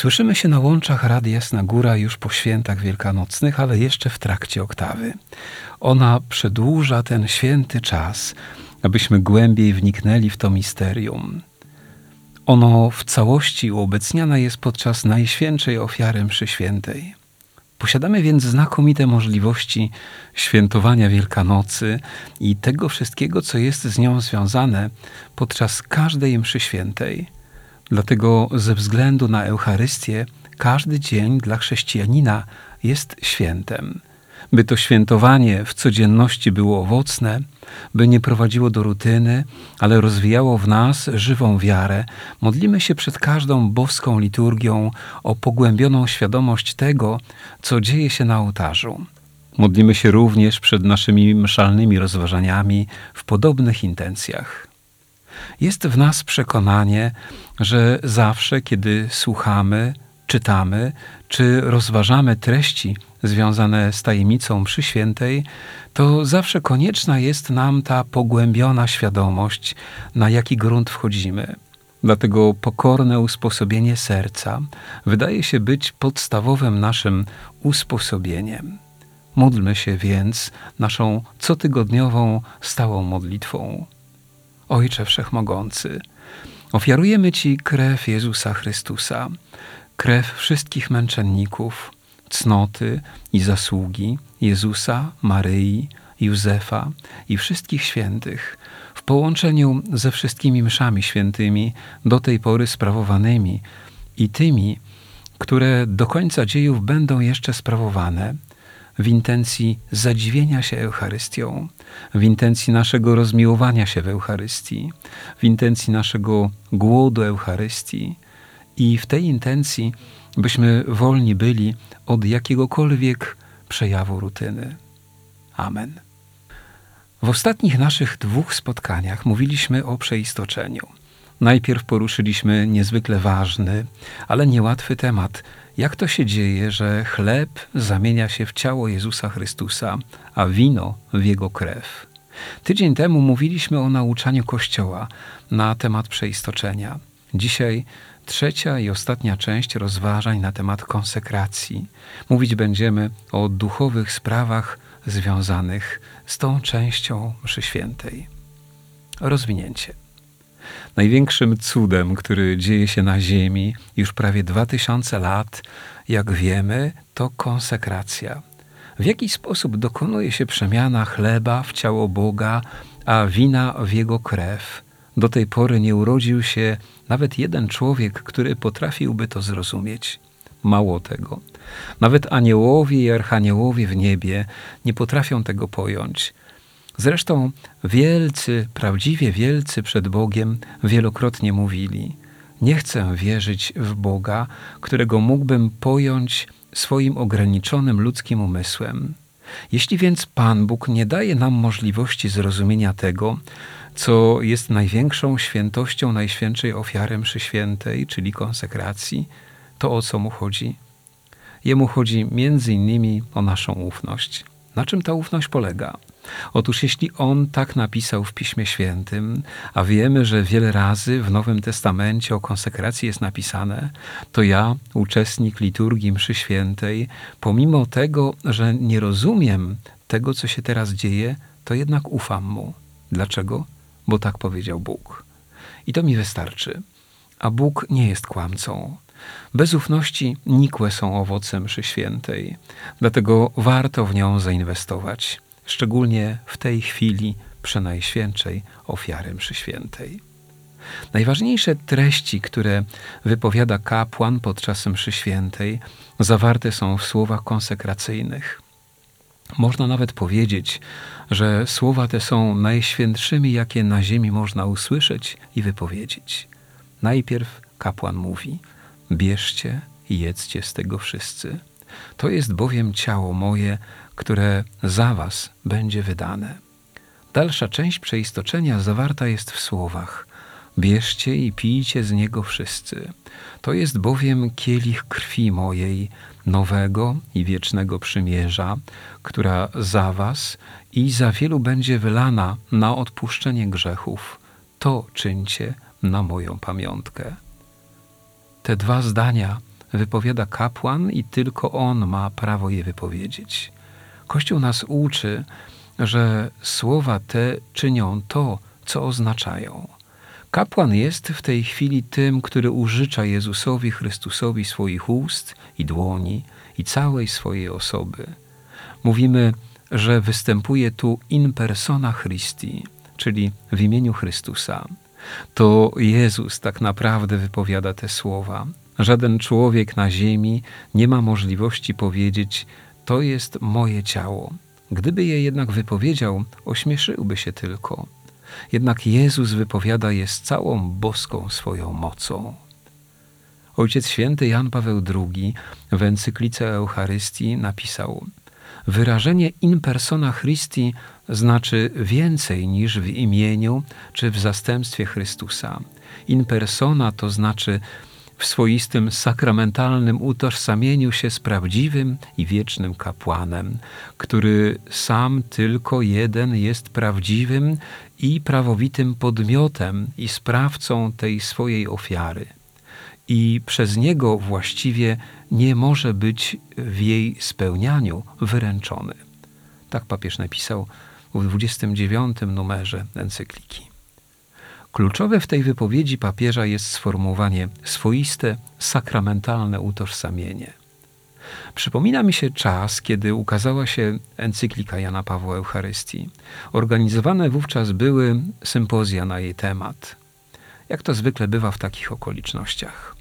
Słyszymy się na łączach Rady Jasna Góra już po świętach wielkanocnych, ale jeszcze w trakcie oktawy. Ona przedłuża ten święty czas, abyśmy głębiej wniknęli w to misterium. Ono w całości uobecniane jest podczas Najświętszej Ofiary Mszy Świętej. Posiadamy więc znakomite możliwości świętowania Wielkanocy i tego wszystkiego, co jest z nią związane podczas każdej mszy świętej. Dlatego ze względu na Eucharystię każdy dzień dla chrześcijanina jest świętem. By to świętowanie w codzienności było owocne, by nie prowadziło do rutyny, ale rozwijało w nas żywą wiarę, modlimy się przed każdą boską liturgią o pogłębioną świadomość tego, co dzieje się na ołtarzu. Modlimy się również przed naszymi mszalnymi rozważaniami w podobnych intencjach. Jest w nas przekonanie, że zawsze, kiedy słuchamy, czytamy czy rozważamy treści związane z tajemnicą przy świętej, to zawsze konieczna jest nam ta pogłębiona świadomość, na jaki grunt wchodzimy. Dlatego pokorne usposobienie serca wydaje się być podstawowym naszym usposobieniem. Módlmy się więc naszą cotygodniową stałą modlitwą. Ojcze Wszechmogący, ofiarujemy Ci krew Jezusa Chrystusa, krew wszystkich męczenników, cnoty i zasługi Jezusa, Maryi, Józefa i wszystkich świętych w połączeniu ze wszystkimi mszami świętymi do tej pory sprawowanymi i tymi, które do końca dziejów będą jeszcze sprawowane w intencji zadziwienia się Eucharystią, w intencji naszego rozmiłowania się w Eucharystii, w intencji naszego głodu Eucharystii i w tej intencji, byśmy wolni byli od jakiegokolwiek przejawu rutyny. Amen. W ostatnich naszych dwóch spotkaniach mówiliśmy o przeistoczeniu. Najpierw poruszyliśmy niezwykle ważny, ale niełatwy temat. Jak to się dzieje, że chleb zamienia się w ciało Jezusa Chrystusa, a wino w jego krew? Tydzień temu mówiliśmy o nauczaniu Kościoła na temat przeistoczenia. Dzisiaj trzecia i ostatnia część rozważań na temat konsekracji. Mówić będziemy o duchowych sprawach związanych z tą częścią mszy świętej. Rozwinięcie. Największym cudem, który dzieje się na Ziemi już prawie dwa tysiące lat, jak wiemy, to konsekracja. W jaki sposób dokonuje się przemiana chleba w ciało Boga, a wina w jego krew? Do tej pory nie urodził się nawet jeden człowiek, który potrafiłby to zrozumieć. Mało tego, nawet aniołowie i archaniołowie w niebie nie potrafią tego pojąć. Zresztą wielcy, prawdziwie wielcy przed Bogiem wielokrotnie mówili: Nie chcę wierzyć w Boga, którego mógłbym pojąć swoim ograniczonym ludzkim umysłem. Jeśli więc Pan Bóg nie daje nam możliwości zrozumienia tego, co jest największą świętością Najświętszej Ofiary Mszy Świętej, czyli konsekracji, to o co mu chodzi? Jemu chodzi między innymi o naszą ufność. Na czym ta ufność polega? Otóż jeśli on tak napisał w Piśmie Świętym, a wiemy, że wiele razy w Nowym Testamencie o konsekracji jest napisane, to ja, uczestnik liturgii mszy świętej, pomimo tego, że nie rozumiem tego, co się teraz dzieje, to jednak ufam mu. Dlaczego? Bo tak powiedział Bóg. I to mi wystarczy. A Bóg nie jest kłamcą. Bez ufności nikłe są owoce mszy świętej, dlatego warto w nią zainwestować szczególnie w tej chwili przenajświętszej ofiary mszy świętej. Najważniejsze treści, które wypowiada kapłan podczas mszy świętej, zawarte są w słowach konsekracyjnych. Można nawet powiedzieć, że słowa te są najświętszymi, jakie na ziemi można usłyszeć i wypowiedzieć. Najpierw kapłan mówi: bierzcie i jedzcie z tego wszyscy. To jest bowiem ciało moje, które za was będzie wydane. Dalsza część przeistoczenia zawarta jest w słowach: Bierzcie i pijcie z niego wszyscy. To jest bowiem kielich krwi mojej, nowego i wiecznego przymierza, która za was i za wielu będzie wylana na odpuszczenie grzechów. To czyńcie na moją pamiątkę. Te dwa zdania wypowiada kapłan i tylko on ma prawo je wypowiedzieć. Kościół nas uczy, że słowa te czynią to, co oznaczają. Kapłan jest w tej chwili tym, który użycza Jezusowi Chrystusowi swoich ust i dłoni i całej swojej osoby. Mówimy, że występuje tu in persona Christi, czyli w imieniu Chrystusa. To Jezus tak naprawdę wypowiada te słowa. Żaden człowiek na ziemi nie ma możliwości powiedzieć: To jest moje ciało. Gdyby je jednak wypowiedział, ośmieszyłby się tylko. Jednak Jezus wypowiada je z całą boską swoją mocą. Ojciec święty Jan Paweł II w encyklice Eucharystii napisał: Wyrażenie in persona Christi znaczy więcej niż w imieniu czy w zastępstwie Chrystusa. In persona to znaczy w swoistym sakramentalnym utożsamieniu się z prawdziwym i wiecznym kapłanem, który sam tylko jeden jest prawdziwym i prawowitym podmiotem i sprawcą tej swojej ofiary. I przez niego właściwie nie może być w jej spełnianiu wyręczony. Tak papież napisał w 29 numerze encykliki. Kluczowe w tej wypowiedzi papieża jest sformułowanie swoiste, sakramentalne utożsamienie. Przypomina mi się czas, kiedy ukazała się encyklika Jana Pawła Eucharystii. Organizowane wówczas były sympozja na jej temat. Jak to zwykle bywa w takich okolicznościach.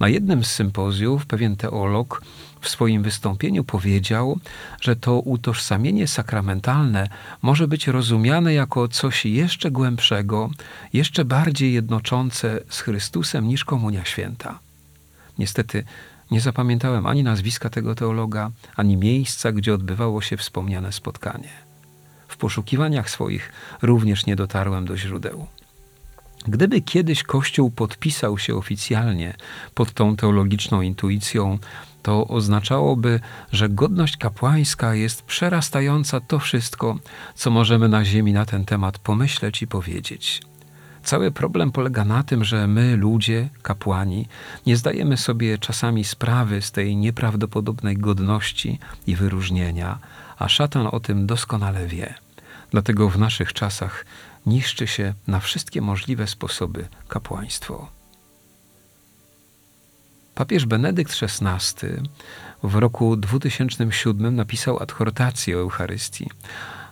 Na jednym z sympozjów pewien teolog w swoim wystąpieniu powiedział, że to utożsamienie sakramentalne może być rozumiane jako coś jeszcze głębszego, jeszcze bardziej jednoczące z Chrystusem niż Komunia Święta. Niestety nie zapamiętałem ani nazwiska tego teologa, ani miejsca, gdzie odbywało się wspomniane spotkanie. W poszukiwaniach swoich również nie dotarłem do źródeł. Gdyby kiedyś Kościół podpisał się oficjalnie pod tą teologiczną intuicją, to oznaczałoby, że godność kapłańska jest przerastająca to wszystko, co możemy na Ziemi na ten temat pomyśleć i powiedzieć. Cały problem polega na tym, że my, ludzie, kapłani, nie zdajemy sobie czasami sprawy z tej nieprawdopodobnej godności i wyróżnienia, a szatan o tym doskonale wie. Dlatego w naszych czasach niszczy się na wszystkie możliwe sposoby kapłaństwo. Papież Benedykt XVI w roku 2007 napisał adhortację o Eucharystii.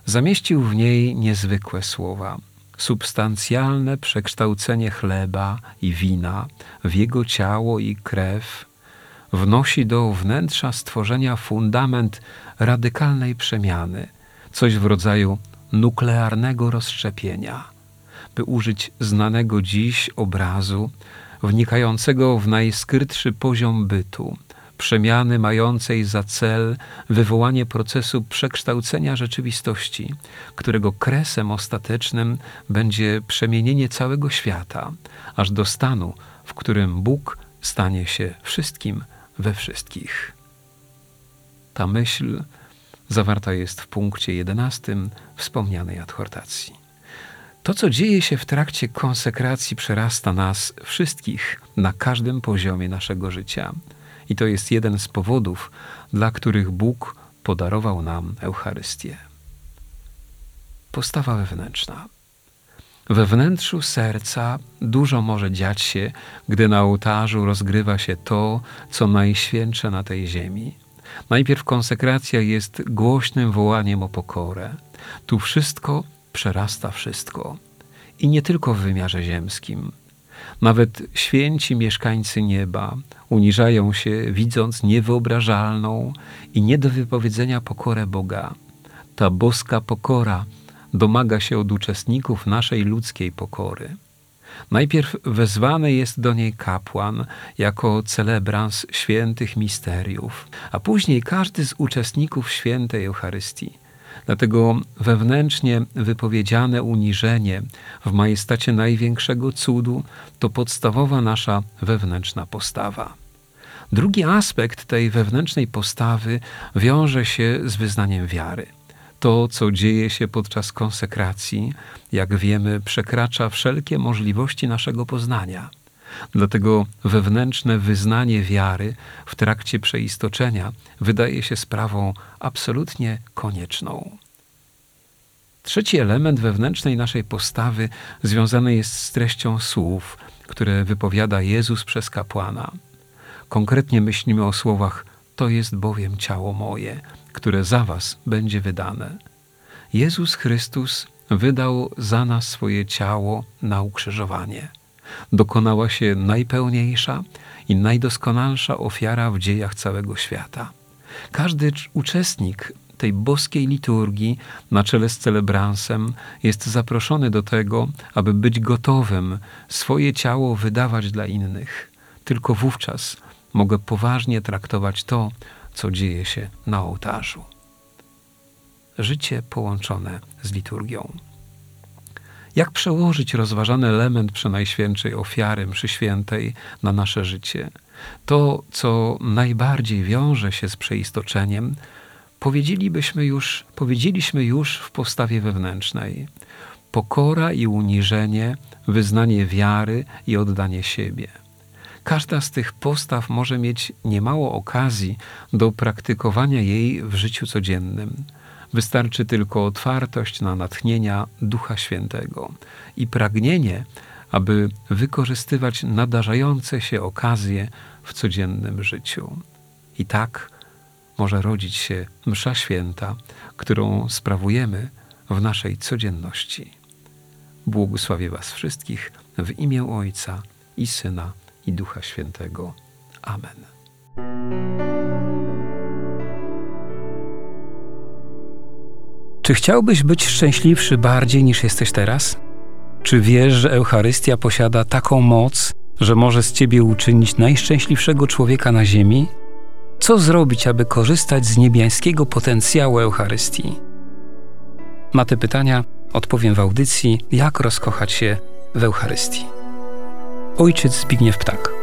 Zamieścił w niej niezwykłe słowa. Substancjalne przekształcenie chleba i wina w jego ciało i krew wnosi do wnętrza stworzenia fundament radykalnej przemiany, coś w rodzaju nuklearnego rozszczepienia. By użyć znanego dziś obrazu, wnikającego w najskrytszy poziom bytu, przemiany mającej za cel wywołanie procesu przekształcenia rzeczywistości, którego kresem ostatecznym będzie przemienienie całego świata, aż do stanu, w którym Bóg stanie się wszystkim we wszystkich. Ta myśl zawarta jest w punkcie jedenastym wspomnianej adhortacji. To, co dzieje się w trakcie konsekracji, przerasta nas wszystkich na każdym poziomie naszego życia. I to jest jeden z powodów, dla których Bóg podarował nam Eucharystię. Postawa wewnętrzna. We wnętrzu serca dużo może dziać się, gdy na ołtarzu rozgrywa się to, co najświętsze na tej ziemi. Najpierw konsekracja jest głośnym wołaniem o pokorę. Tu wszystko przerasta wszystko. I nie tylko w wymiarze ziemskim. Nawet święci mieszkańcy nieba uniżają się, widząc niewyobrażalną i nie do wypowiedzenia pokorę Boga. Ta boska pokora domaga się od uczestników naszej ludzkiej pokory. Najpierw wezwany jest do niej kapłan jako celebrans świętych misteriów, a później każdy z uczestników świętej Eucharystii. Dlatego wewnętrznie wypowiedziane uniżenie w majestacie największego cudu to podstawowa nasza wewnętrzna postawa. Drugi aspekt tej wewnętrznej postawy wiąże się z wyznaniem wiary. To, co dzieje się podczas konsekracji, jak wiemy, przekracza wszelkie możliwości naszego poznania. Dlatego wewnętrzne wyznanie wiary w trakcie przeistoczenia wydaje się sprawą absolutnie konieczną. Trzeci element wewnętrznej naszej postawy związany jest z treścią słów, które wypowiada Jezus przez kapłana. Konkretnie myślimy o słowach: To jest bowiem ciało moje, które za was będzie wydane. Jezus Chrystus wydał za nas swoje ciało na ukrzyżowanie. Dokonała się najpełniejsza i najdoskonalsza ofiara w dziejach całego świata. Każdy uczestnik tej boskiej liturgii na czele z celebransem jest zaproszony do tego, aby być gotowym swoje ciało wydawać dla innych. Tylko wówczas mogę poważnie traktować to, co dzieje się na ołtarzu. Życie połączone z liturgią. Jak przełożyć rozważany element przenajświętszej ofiary mszy świętej na nasze życie? To, co najbardziej wiąże się z przeistoczeniem, powiedzielibyśmy już, powiedzieliśmy już w postawie wewnętrznej. Pokora i uniżenie, wyznanie wiary i oddanie siebie. Każda z tych postaw może mieć niemało okazji do praktykowania jej w życiu codziennym. Wystarczy tylko otwartość na natchnienia Ducha Świętego i pragnienie, aby wykorzystywać nadarzające się okazje w codziennym życiu. I tak może rodzić się Msza Święta, którą sprawujemy w naszej codzienności. Błogosławię Was wszystkich w imię Ojca i Syna i Ducha Świętego. Amen. Czy chciałbyś być szczęśliwszy bardziej niż jesteś teraz? Czy wiesz, że Eucharystia posiada taką moc, że może z ciebie uczynić najszczęśliwszego człowieka na ziemi? Co zrobić, aby korzystać z niebiańskiego potencjału Eucharystii? Na te pytania odpowiem w audycji Jak rozkochać się w Eucharystii. Ojciec Zbigniew Ptak.